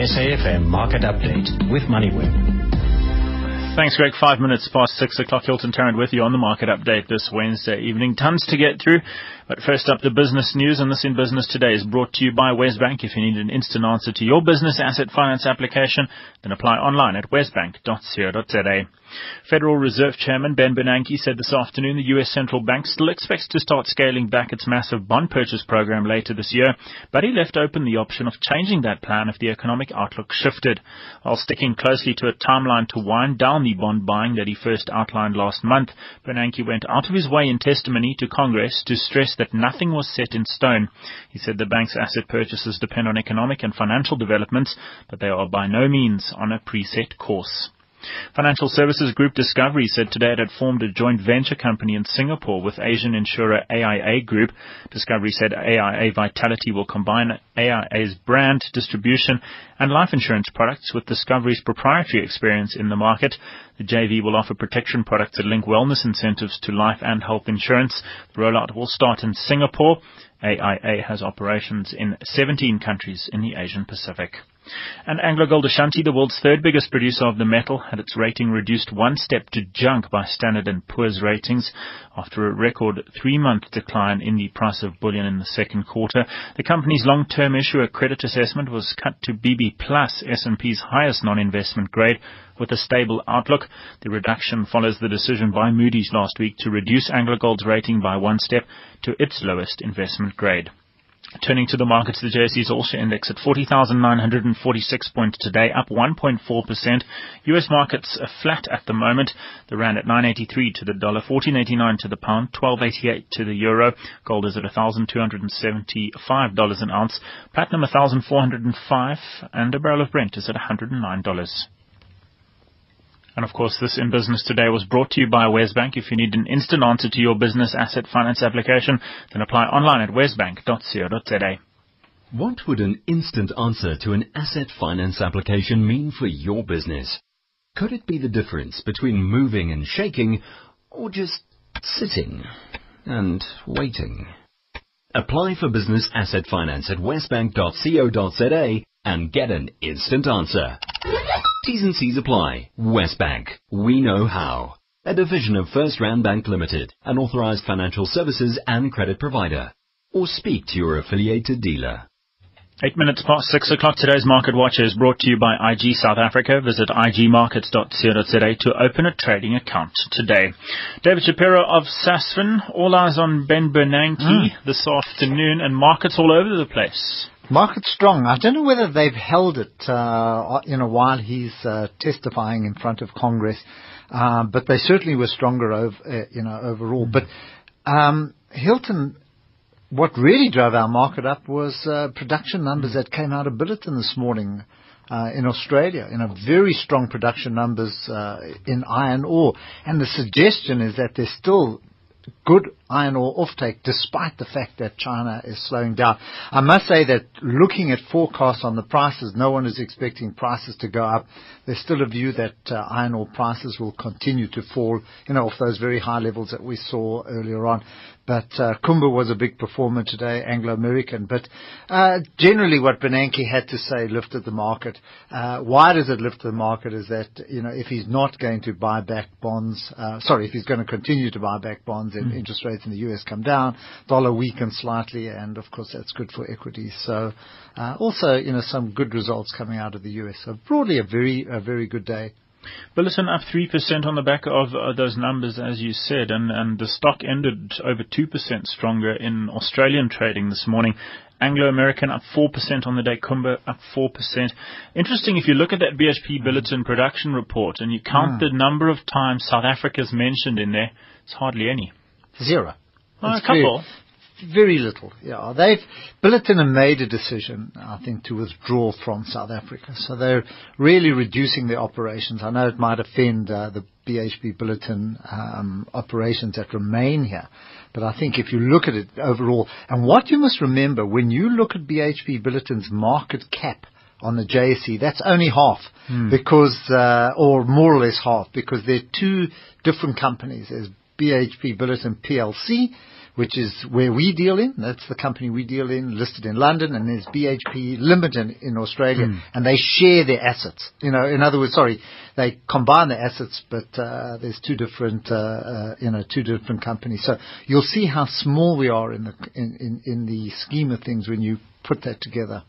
SAFM Market Update with MoneyWeb. Thanks, Greg. Five minutes past six o'clock. Hilton Tarrant with you on the market update this Wednesday evening. Tons to get through. But first up, the business news, and this in business today is brought to you by Wesbank. If you need an instant answer to your business asset finance application, then apply online at wesbank.co.za. Federal Reserve Chairman Ben Bernanke said this afternoon the U.S. central bank still expects to start scaling back its massive bond purchase program later this year, but he left open the option of changing that plan if the economic outlook shifted. While sticking closely to a timeline to wind down the bond buying that he first outlined last month, Bernanke went out of his way in testimony to Congress to stress that nothing was set in stone. He said the bank's asset purchases depend on economic and financial developments, but they are by no means on a preset course. Financial services group Discovery said today it had formed a joint venture company in Singapore with Asian insurer AIA Group. Discovery said AIA Vitality will combine AIA's brand, distribution, and life insurance products with Discovery's proprietary experience in the market. The JV will offer protection products that link wellness incentives to life and health insurance. The rollout will start in Singapore. AIA has operations in 17 countries in the Asian Pacific. And AngloGold Ashanti, the world's third biggest producer of the metal, had its rating reduced one step to junk by Standard & Poor's ratings after a record three-month decline in the price of bullion in the second quarter. The company's long-term issuer credit assessment was cut to BB+, S&P's highest non-investment grade, with a stable outlook. The reduction follows the decision by Moody's last week to reduce AngloGold's rating by one step to its lowest investment grade. Turning to the markets, the JSE's Share Index at 40,946 points today, up 1.4%. US markets are flat at the moment. The rand at 983 to the dollar, 1489 to the pound, 1288 to the euro. Gold is at $1,275 an ounce. Platinum 1,405 and a barrel of Brent is at $109. And of course, this in business today was brought to you by Wesbank. If you need an instant answer to your business asset finance application, then apply online at wesbank.co.za. What would an instant answer to an asset finance application mean for your business? Could it be the difference between moving and shaking or just sitting and waiting? Apply for business asset finance at wesbank.co.za and get an instant answer. T's and C's apply. Wesbank. We know how. A division of First Rand Bank Limited, an authorized financial services and credit provider. Or speak to your affiliated dealer. Eight minutes past six o'clock. Today's Market Watch is brought to you by IG South Africa. Visit igmarkets.co.za to open a trading account today. David Shapiro of Sasfin. All eyes on Ben Bernanke mm. this afternoon and markets all over the place. Market strong. I don't know whether they've held it, uh, you know, while he's uh, testifying in front of Congress, uh, but they certainly were stronger, over, uh, you know, overall. But um, Hilton, what really drove our market up was uh, production numbers that came out of Billiton this morning. Uh, in Australia, you know, very strong production numbers uh, in iron ore, and the suggestion is that there's still good iron ore offtake despite the fact that China is slowing down. I must say that looking at forecasts on the prices, no one is expecting prices to go up. There's still a view that uh, iron ore prices will continue to fall, you know, off those very high levels that we saw earlier on. But uh, Kumba was a big performer today, Anglo American. But uh, generally, what Bernanke had to say lifted the market. Uh, why does it lift the market? Is that you know if he's not going to buy back bonds, uh, sorry, if he's going to continue to buy back bonds and mm. Interest rates in the US come down, dollar weakens slightly, and of course that's good for equities. So uh, also you know some good results coming out of the US. So broadly a very a very good day. Billiton up 3% on the back of uh, those numbers, as you said, and, and the stock ended over 2% stronger in Australian trading this morning. Anglo American up 4% on the day, Kumba up 4%. Interesting, if you look at that BHP Billiton production report and you count mm. the number of times South Africa's mentioned in there, it's hardly any. Zero. Oh, a couple. Very little. Yeah, they've Billiton have made a decision, I think, to withdraw from South Africa. So they're really reducing their operations. I know it might offend uh, the BHP Billiton um, operations that remain here, but I think if you look at it overall, and what you must remember when you look at BHP Billiton's market cap on the JSE, that's only half hmm. because, uh, or more or less half, because they're two different companies. There's BHP Billiton PLC which is where we deal in. That's the company we deal in, listed in London, and there's BHP Limited in Australia, Hmm. and they share their assets. You know, in other words, sorry, they combine the assets, but uh, there's two different, uh, uh, you know, two different companies. So you'll see how small we are in the in, in, in the scheme of things when you put that together.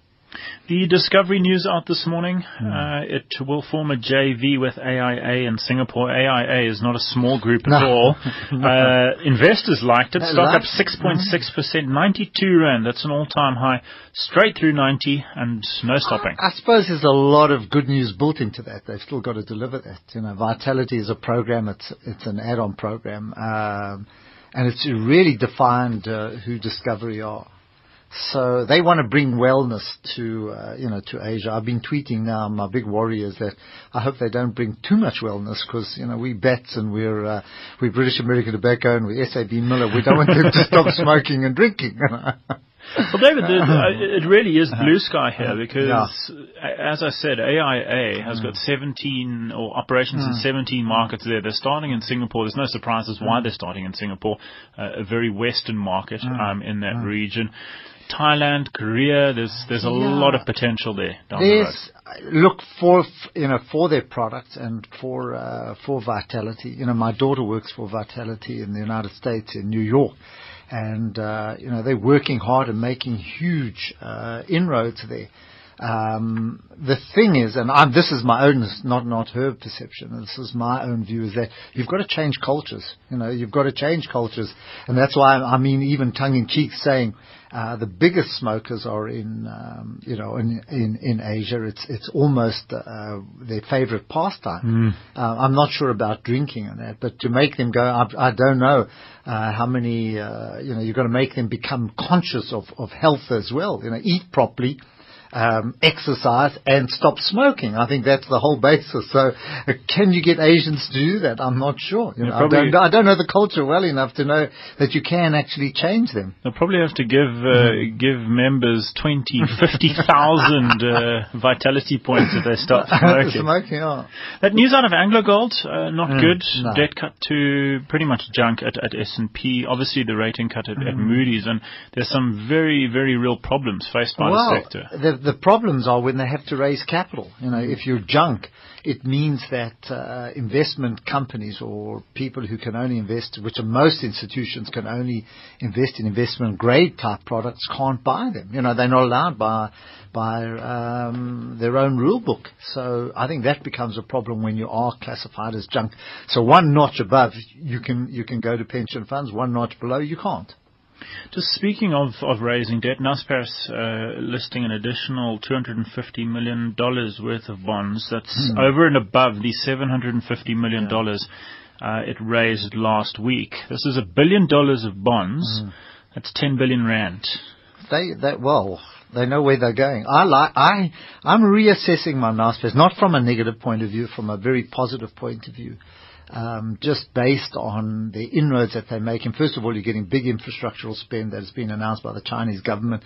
The Discovery news out this morning. Hmm. Uh, it will form a JV with AIA in Singapore. AIA is not a small group at No. all. Uh, investors liked it. They Stock up 6.6%, 92 rand. That's an all-time high. Straight through 90 and no stopping. I suppose there's a lot of good news built into that. They've still got to deliver that. You know, Vitality is a program. It's it's an add-on program, um, and it's really defined uh, who Discovery are. So they want to bring wellness to uh, you know to Asia. I've been tweeting now my big worry is that I hope they don't bring too much wellness because you know we bets and we're uh, we're British American Tobacco and we're SAB Miller. We don't want them to stop smoking and drinking. Well, David, uh, it really is blue sky here because, Yeah. as I said, AIA has got 17 or operations in 17 markets there. They're starting in Singapore. There's no surprises why they're starting in Singapore, uh, a very western market um, in that region. Thailand, Korea, there's there's a Yeah. lot of potential there down the road. Look for you know for their products and for uh, for Vitality. You know, my daughter works for Vitality in the United States in New York, and uh, you know they're working hard and making huge uh, inroads there. Um, the thing is, and I'm, this is my own, not not her perception. This is my own view: is that you've got to change cultures. You know, you've got to change cultures, and that's why I mean, even tongue in cheek, saying uh, the biggest smokers are in, um, you know, in, in in Asia. It's it's almost uh, their favorite pastime. Uh, I'm not sure about drinking and that, but to make them go, I, I don't know uh, how many. Uh, you know, you've got to make them become conscious of of health as well. You know, eat properly um, exercise and stop smoking. I think that's the whole basis. So, uh, can you get Asians to do that? I'm not sure. You Yeah, know, I, don't, I don't know the culture well enough to know that you can actually change them. They'll probably have to give uh, give members 20, 50,000 uh, vitality points if they start smoking. smoking, oh. That news out of AngloGold, uh, not good. no. Debt cut to pretty much junk at, at S&P. Obviously, the rating cut at, at Moody's, and there's some very, very real problems faced by well, the sector. The, problems are when they have to raise capital. You know, if you're junk, it means that uh, investment companies or people who can only invest, which are most institutions can only invest in investment grade type products, can't buy them. You know, they're not allowed by by um, their own rule book. So I think that becomes a problem when you are classified as junk. So one notch above, you can you can go to pension funds. One notch below, you can't. Just speaking of, of raising debt, Naspers uh, listing an additional $250 million worth of bonds. That's over and above the $750 million uh, it raised last week. This is a billion dollars of bonds. That's 10 billion rand. They that well, they know where they're going. I like I I'm reassessing my Naspers not from a negative point of view, from a very positive point of view. Um, just based on the inroads that they're making. First of all, you're getting big infrastructural spend that has been announced by the Chinese government,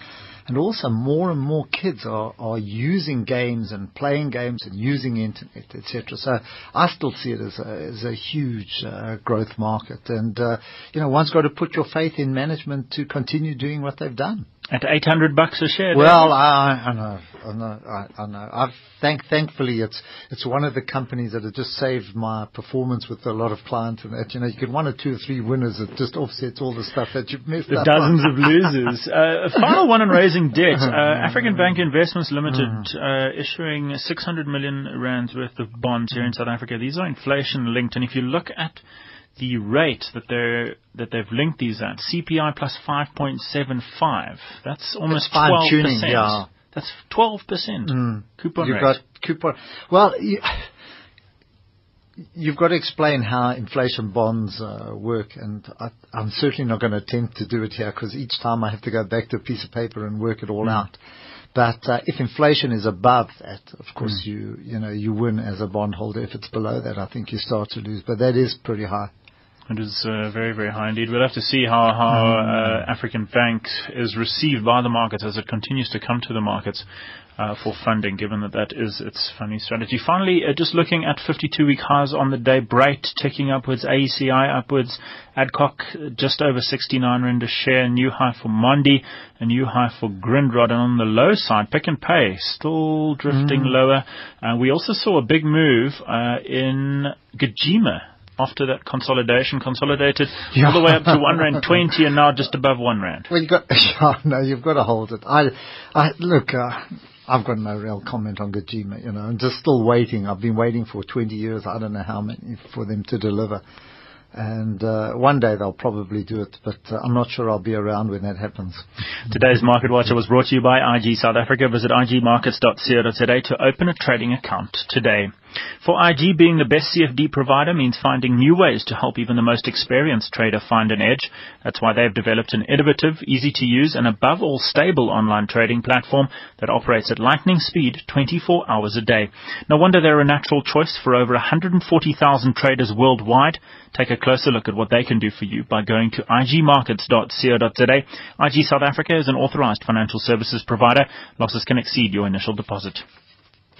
and also more and more kids are, are using games and playing games and using internet, etc. So I still see it as a, as a huge uh, growth market, and uh, you know, one's got to put your faith in management to continue doing what they've done. At 800 bucks a share. Well, I, I know, I know, I, I know. I've thank, thankfully, it's it's one of the companies that have just saved my performance with a lot of clients and that. You know, you get one or two or three winners that just offsets all the stuff that you've missed. the up dozens on. of losers. Uh, a final one on raising debt. Uh, African Bank Investments Limited uh, issuing 600 million rands worth of bonds here in South Africa. These are inflation linked, and if you look at the rate that they're that they've linked these at, CPI plus 5.75. That's almost fine-tuning, 12%. yeah. That's 12% coupon You've rate. got coupon. Well, you, you've got to explain how inflation bonds uh, work, and I, I'm certainly not going to attempt to do it here because each time I have to go back to a piece of paper and work it all out. But uh, if inflation is above that, of course you you know you win as a bondholder. If it's below that, I think you start to lose. But that is pretty high. It is uh, very, very high indeed. We'll have to see how, how uh, African Bank is received by the markets as it continues to come to the markets uh, for funding, given that that is its funding strategy. Finally, uh, just looking at 52-week highs on the day, Brait ticking upwards, AECI upwards, Adcock just over 69 rand a share, new high for Mondi, a new high for Grindrod, and on the low side, Pick n Pay still drifting mm. lower. Uh, we also saw a big move uh, in Gijima after that consolidation, consolidated yeah. all the way up to one rand twenty, and now just above one rand. Well, you got yeah, no, you've got to hold it. I, I look. Uh, I've got no real comment on Gijima. You know, I'm just still waiting. I've been waiting for 20 years. I don't know how many for them to deliver. And uh, one day they'll probably do it, but uh, I'm not sure I'll be around when that happens. Today's Market Watcher was brought to you by IG South Africa. Visit igmarkets.co.za to open a trading account today. For IG, being the best CFD provider means finding new ways to help even the most experienced trader find an edge. That's why they've developed an innovative, easy to use, and above all stable online trading platform that operates at lightning speed 24 hours a day. No wonder they're a natural choice for over 140,000 traders worldwide. Take a closer look at what they can do for you by going to igmarkets.co.za. IG South Africa is an authorized financial services provider. Losses can exceed your initial deposit.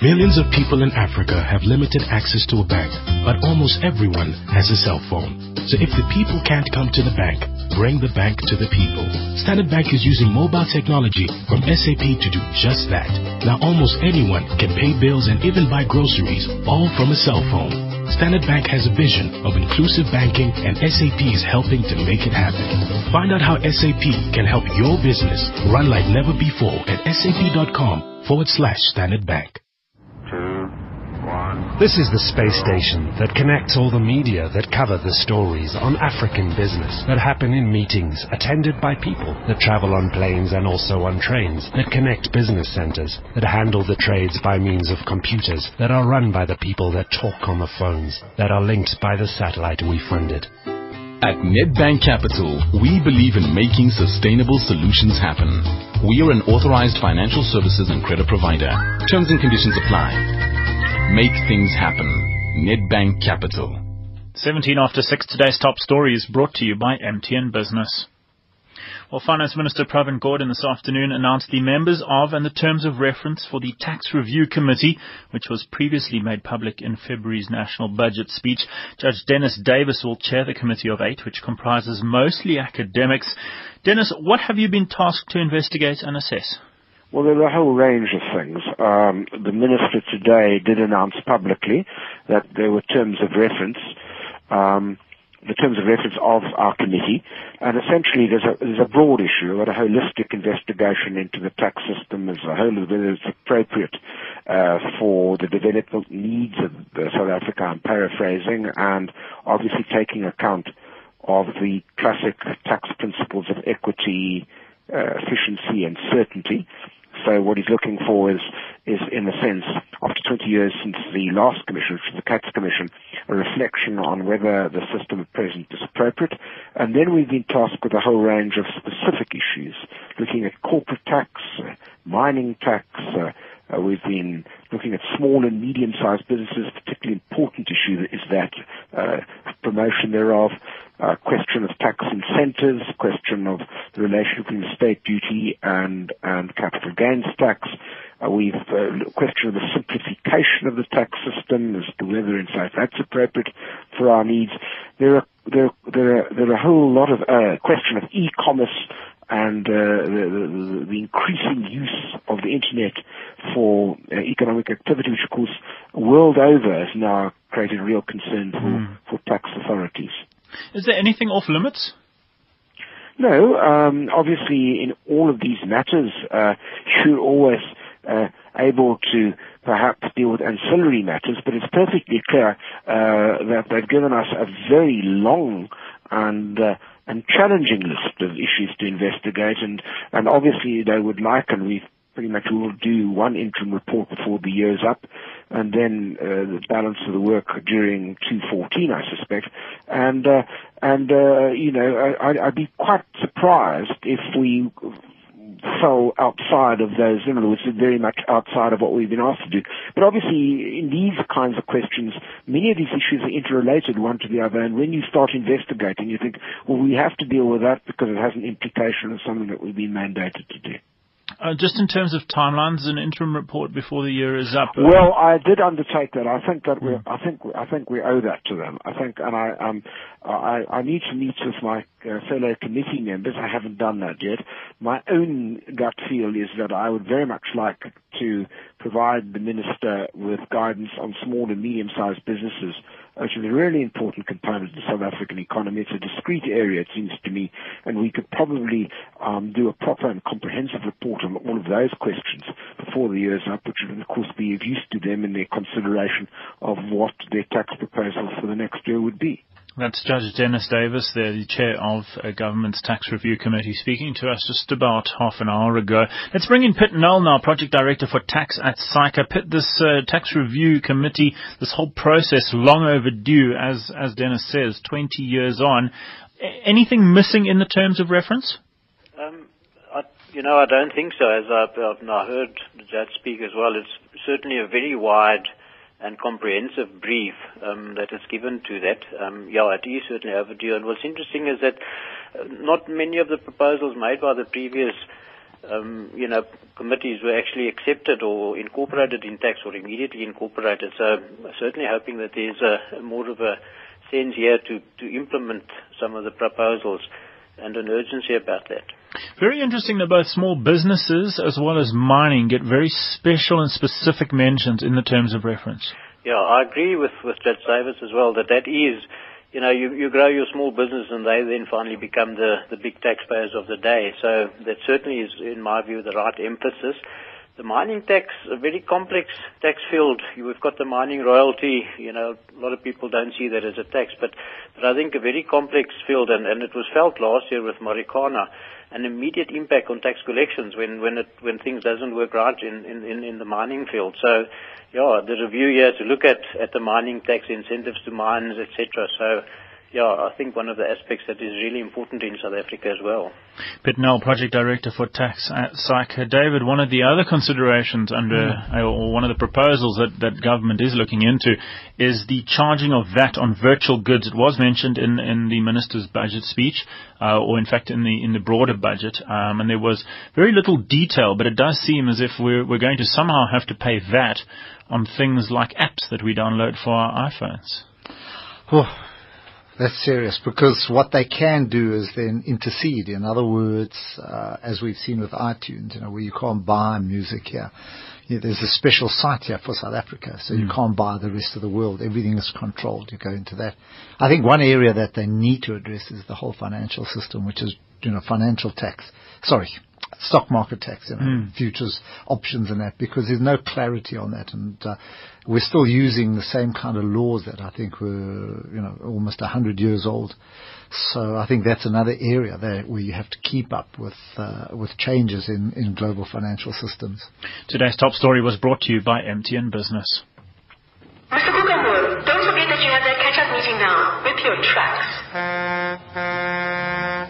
Millions of people in Africa have limited access to a bank, but almost everyone has a cell phone. So if the people can't come to the bank, bring the bank to the people. Standard Bank is using mobile technology from SAP to do just that. Now almost anyone can pay bills and even buy groceries, all from a cell phone. Standard Bank has a vision of inclusive banking and SAP is helping to make it happen. Find out how SAP can help your business run like never before at sap.com forward slash Standard Bank. This is the space station that connects all the media that cover the stories on African business that happen in meetings attended by people that travel on planes and also on trains that connect business centers that handle the trades by means of computers that are run by the people that talk on the phones that are linked by the satellite we funded. At Nedbank Capital, we believe in making sustainable solutions happen. We are an authorized financial services and credit provider. Terms and conditions apply. Make things happen. Nedbank Capital. 17 after 6, today's top story is brought to you by MTN Business. Well, Finance Minister Pravin Gordhan this afternoon announced the members of and the terms of reference for the Tax Review Committee, which was previously made public in February's National Budget speech. Judge Dennis Davis will chair the committee of eight, which comprises mostly academics. Dennis, what have you been tasked to investigate and assess? Well, there are a whole range of things. Um, the minister today did announce publicly that there were terms of reference, um, the terms of reference of our committee, and essentially there's a, there's a broad issue, about a holistic investigation into the tax system as a whole, whether it's appropriate uh, for the development needs of South Africa. I'm paraphrasing, and obviously taking account of the classic tax principles of equity, uh, efficiency and certainty. So what he's looking for is, is in a sense, after 20 years since the last commission, which was the Katz Commission, a reflection on whether the system at present is appropriate. And then we've been tasked with a whole range of specific issues, looking at corporate tax, uh, mining tax, uh, uh, we've been looking at small and medium-sized businesses. Particularly important issue is that uh, promotion thereof, uh, question of tax incentives, question of the relation between estate duty and and capital gains tax. Uh, we've uh, question of the simplification of the tax system as to whether, in fact, that's appropriate for our needs. There are there there are, there are a whole lot of uh, question of e-commerce and uh, the, the, the, increasing use of the internet for uh, economic activity, which of course world over has now created real concern for, mm. for tax authorities. Is there anything off limits? No, um, obviously in all of these matters, uh, you're always uh, able to perhaps deal with ancillary matters, but it's perfectly clear uh, that they've given us a very long and uh, and challenging list of issues to investigate, and and obviously they would like, and we pretty much will do one interim report before the year's up, and then uh, the balance of the work during 2014, I suspect. And uh, and uh, you know, I, I'd be quite surprised if we fell outside of those, in other words, very much outside of what we've been asked to do. But obviously, in these kinds of questions, many of these issues are interrelated one to the other, and when you start investigating, you think, well, we have to deal with that because it has an implication of something that we've been mandated to do. Uh, just in terms of timelines, an interim report before the year is up. Well, I did undertake that. I think that we, hmm. I think, I think we owe that to them. I think, and I, um, I, I need to meet with my uh, fellow committee members. I haven't done that yet. My own gut feel is that I would very much like to provide the minister with guidance on small and medium-sized businesses which is a really important component of the South African economy. It's a discrete area, it seems to me, and we could probably um, do a proper and comprehensive report on all of those questions before the year's up, which would, of course, be of use to them in their consideration of what their tax proposals for the next year would be. That's Judge Dennis Davis, the chair of a government's tax review committee, speaking to us just about half an hour ago. Let's bring in Piet Nel now, project director for tax at SAICA. Piet, this uh, tax review committee, this whole process long overdue, as as Dennis says, 20 years on. Anything missing in the terms of reference? Um, I, you know, I don't think so. As I've, I've now heard the judge speak as well, it's certainly a very wide and comprehensive brief um, that is given to that. Um, yeah, it is certainly overdue. And what's interesting is that uh, not many of the proposals made by the previous, um, you know, committees were actually accepted or incorporated in tax or immediately incorporated. So certainly hoping that there's a, more of a sense here to, to implement some of the proposals and an urgency about that. Very interesting that both small businesses as well as mining get very special and specific mentions in the terms of reference. Yeah, I agree with, with Judge Davis as well that that is, you know, you, you grow your small business and they then finally become the, the big taxpayers of the day. So that certainly is, in my view, the right emphasis. The mining tax, a very complex tax field. We've got the mining royalty. You know, a lot of people don't see that as a tax, but, but I think a very complex field, and, and it was felt last year with Marikana an immediate impact on tax collections when when it when things doesn't work right in in in the mining field. So, yeah, the review here to look at at the mining tax incentives to mines, etc. So yeah, I think one of the aspects that is really important in South Africa as well. Piet Nel, Project Director for Tax at SAICA. David, one of the other considerations under, mm. or one of the proposals that, that government is looking into is the charging of VAT on virtual goods. It was mentioned in, in the minister's budget speech, uh, or in fact in the, in the broader budget, um, and there was very little detail, but it does seem as if we're, we're going to somehow have to pay VAT on things like apps that we download for our iPhones. Oh, that's serious because what they can do is then intercede. In other words, uh, as we've seen with iTunes, you know, where you can't buy music here. You know, there's a special site here for South Africa, so mm. you can't buy the rest of the world. Everything is controlled. You go into that. I think one area that they need to address is the whole financial system, which is, you know, financial tax. Sorry, stock market tax, you know, mm. futures, options and that, because there's no clarity on that. And uh, we're still using the same kind of laws that I think were, you know, almost 100 years old. So I think that's another area there where you have to keep up with uh, with changes in, in global financial systems. Today's top story was brought to you by MTN Business. Mr. Kukamur, don't forget that you have that catch-up meeting now with your tracks.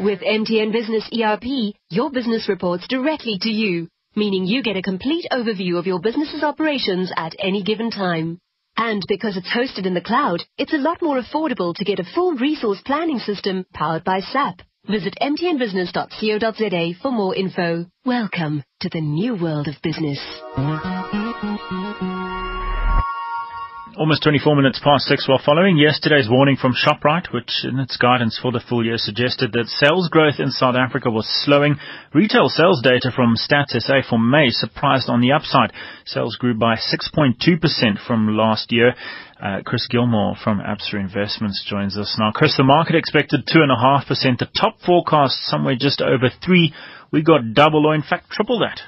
With MTN Business ERP, your business reports directly to you, meaning you get a complete overview of your business's operations at any given time. And because it's hosted in the cloud, it's a lot more affordable to get a full resource planning system powered by SAP. Visit mtnbusiness.co.za for more info. Welcome to the new world of business. Almost 24 minutes past six while following yesterday's warning from ShopRite, which in its guidance for the full year suggested that sales growth in South Africa was slowing. Retail sales data from Stats SA for May surprised on the upside. Sales grew by 6.2% from last year. Uh, Chris Gilmore from Absa Investments joins us now. Chris, the market expected 2.5%. The top forecast somewhere just over 3 We got double or in fact triple that.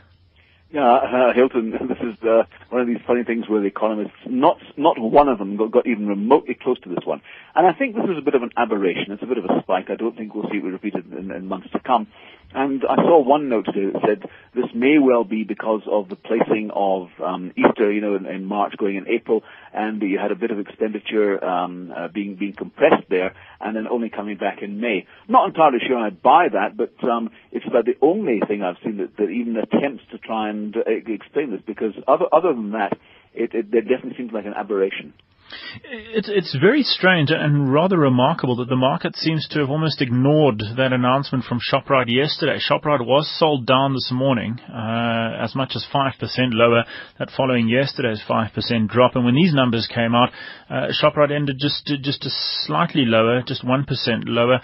Yeah, uh, Hilton, this is uh, one of these funny things where the economists, not not one of them got, got, even remotely close to this one. And I think this is a bit of an aberration. It's a bit of a spike. I don't think we'll see it repeated in, in months to come. And I saw one note today that said this may well be because of the placing of um, Easter, you know, in, in, March going in April, and you had a bit of expenditure um, uh, being being compressed there, and then only coming back in May. Not entirely sure I'd buy that, but um, it's about the only thing I've seen that, that even attempts to try and uh, explain this. Because other other than that, it, it, it definitely seems like an aberration. It's it's very strange and rather remarkable that the market seems to have almost ignored that announcement from Shoprite yesterday. Shoprite was sold down this morning, uh, as much as five percent lower. That following yesterday's five percent drop, and when these numbers came out, uh, Shoprite ended just just a slightly lower, just one percent lower.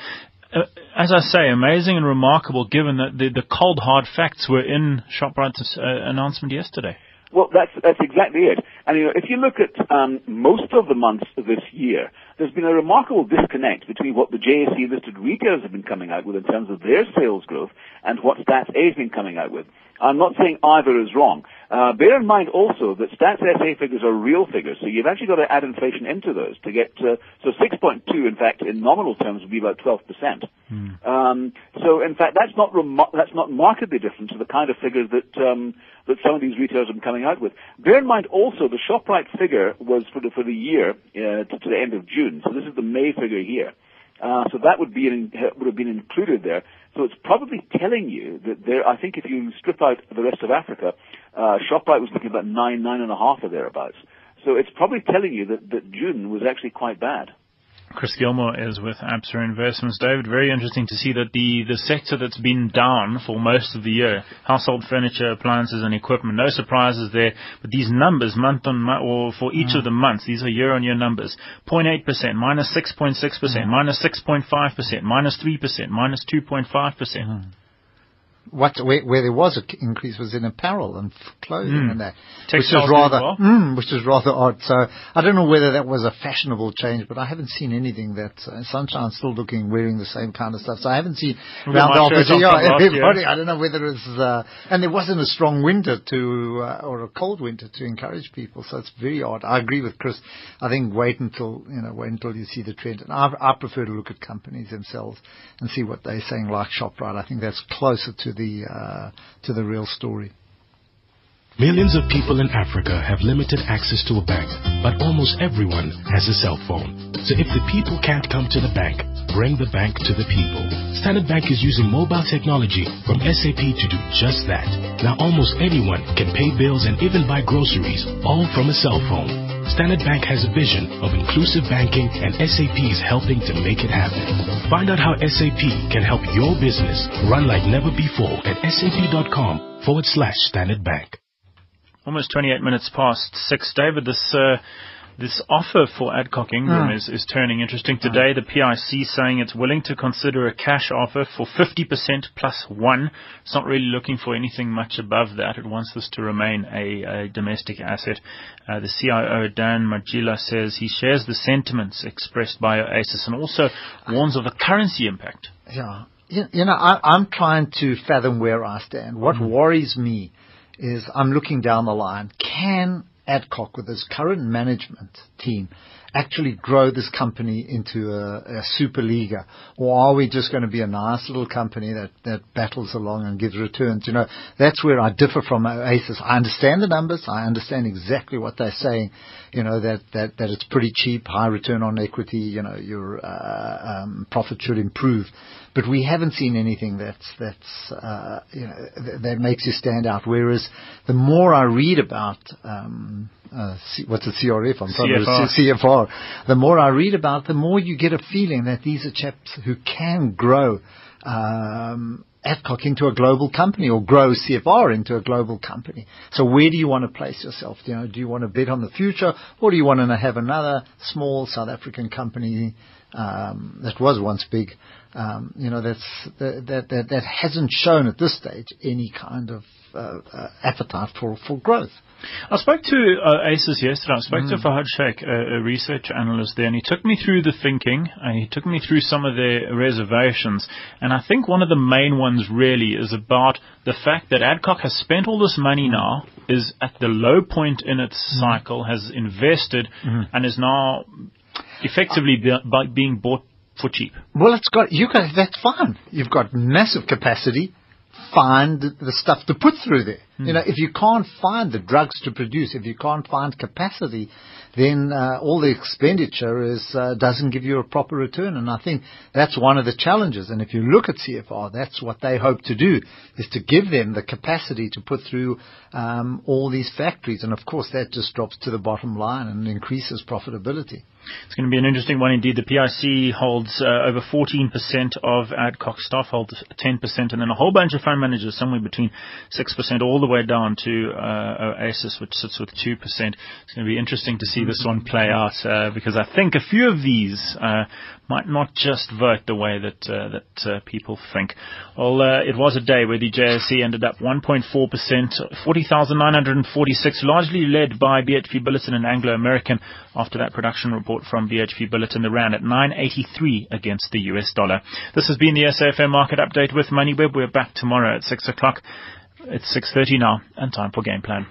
Uh, as I say, amazing and remarkable given that the, the cold hard facts were in Shoprite's uh, announcement yesterday. Well, that's that's exactly it. And you know, if you look at um, most of the months of this year, there's been a remarkable disconnect between what the JSE listed retailers have been coming out with in terms of their sales growth and what Stats SA has been coming out with. I'm not saying either is wrong. Uh, bear in mind also that Stats SA figures are real figures, so you've actually got to add inflation into those to get to, so 6.2 in fact in nominal terms would be about 12%. Hmm. Um, so in fact that's not rem- that's not markedly different to the kind of figures that um, that some of these retailers have been coming out with. Bear in mind also the Shoprite figure was for the for the year uh, to, to the end of June, so this is the May figure here. Uh, so that would be in, would have been included there. So it's probably telling you that there. I think if you strip out the rest of Africa, uh, Shoprite was looking about nine, nine and a half or thereabouts. So it's probably telling you that, that June was actually quite bad. Chris Gilmore is with Absa Investments. David, very interesting to see that the, the sector that's been down for most of the year, household furniture, appliances and equipment, no surprises there. But these numbers, month on month, or for each mm. of the months, these are year-on-year numbers. 0.8%, minus 6.6%, mm. minus 6.5%, minus 3%, minus 2.5%. Mm what where, where, there was an increase was in apparel and clothing mm. and that, which is rather well. mm, which is rather odd. So I don't know whether that was a fashionable change, but I haven't seen anything that uh, Sunshine's still looking wearing the same kind of stuff. So I haven't seen round office. Yeah, everybody. I don't know whether it's uh, and there wasn't a strong winter to uh, or a cold winter to encourage people. So it's very odd. I agree with Chris. I think wait until you know wait until you see the trend. And I, I prefer to look at companies themselves and see what they're saying, like Shoprite. I think that's closer to the uh, to the real story. Millions of people in Africa have limited access to a bank, but almost everyone has a cell phone. So if the people can't come to the bank, bring the bank to the people. Standard Bank is using mobile technology from SAP to do just that. Now almost anyone can pay bills and even buy groceries, all from a cell phone. Standard Bank has a vision of inclusive banking and SAP is helping to make it happen. Find out how SAP can help your business run like never before at sap.com forward slash Standard Bank. Almost 28 minutes past six. David, this uh, this offer for Adcock Ingram mm. is, is turning interesting. Today, the PIC saying it's willing to consider a cash offer for 50% plus one. It's not really looking for anything much above that. It wants this to remain a, a domestic asset. Uh, the CIO, Dan Matjila, says he shares the sentiments expressed by Oasis and also warns of a currency impact. Yeah. You, you know, I, I'm trying to fathom where I stand. What mm. worries me is I'm looking down the line. Can Adcock with his current management team actually grow this company into a, a superliga, or are we just going to be a nice little company that that battles along and gives returns? You know, that's where I differ from Oasis. I understand the numbers. I understand exactly what they're saying. You know that that that it's pretty cheap, high return on equity. You know, your uh, um, profit should improve but we haven't seen anything that's that's uh, you know that makes you stand out. Whereas the more I read about um, uh, C, what's a CRF? I'm CFR. CFR. The more I read about, the more you get a feeling that these are chaps who can grow. Um, Adcock into a global company or grow CFR into a global company. So where do you want to place yourself? You know, do you want to bet on the future or do you want to have another small South African company um, that was once big um, you know, that's, that, that, that hasn't shown at this stage any kind of uh, uh, appetite for, for growth. I spoke to uh, ACES yesterday. I spoke mm. to Fahad Sheikh, a, a, research analyst there, and he took me through the thinking. and he took me through some of their reservations. And I think one of the main ones really is about the fact that Adcock has spent all this money now, is at the low point in its mm. cycle, has invested, mm. and is now effectively be, being bought for cheap. Well, it's got you got that's fine. You've got massive capacity. Find the, the stuff to put through there. Hmm. You know, if you can't find the drugs to produce, if you can't find capacity, then uh, all the expenditure is uh, doesn't give you a proper return. And I think that's one of the challenges. And if you look at CFR, that's what they hope to do is to give them the capacity to put through um, all these factories. And of course, that just drops to the bottom line and increases profitability. It's going to be an interesting one indeed. The PIC holds uh, over 14% of Adcock staff, holds 10%, and then a whole bunch of fund managers, somewhere between 6% all the way down to uh, Oasis, which sits with 2%. It's going to be interesting to see this one play out uh, because I think a few of these uh, might not just vote the way that that people think. Well, it was a day where the JSE ended up 1.4%, 40,946, largely led by BHP Billiton and Anglo American. After that production report from BHP Billiton, the rand at 983 against the US dollar. This has been the SAFM market update with MoneyWeb. We're back tomorrow at 6 o'clock. It's 6.30 now and time for Game Plan.